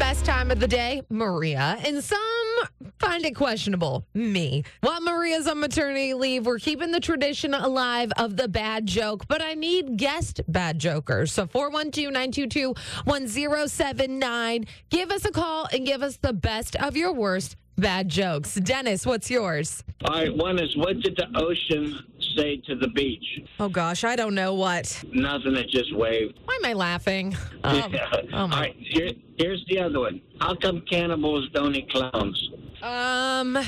Best time of the day, Maria, and some find it questionable. Me. While Maria's on maternity leave, we're keeping the tradition alive of the bad joke, but I need guest bad jokers. So 412 922 1079. Give us a call and give us the best of your worst bad jokes. Dennis, what's yours? All right, one is what did the ocean say to the beach? Oh, gosh, I don't know what. Nothing, it just waved. Why am I laughing? Um, oh, my. right, here, here's the other one. How come cannibals don't eat clowns? Um,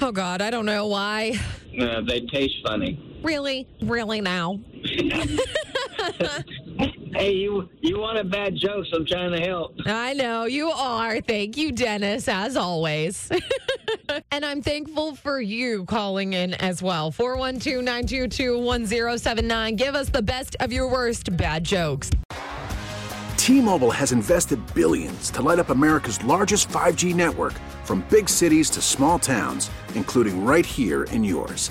oh, God, I don't know why. Uh, they taste funny. Really? Really now? Hey, you you want a bad jokes? I'm trying to help. I know you are. Thank you, Dennis, as always. and I'm thankful for you calling in as well. 412 922 1079. Give us the best of your worst bad jokes. T-Mobile has invested billions to light up America's largest 5G network from big cities to small towns, including right here in yours.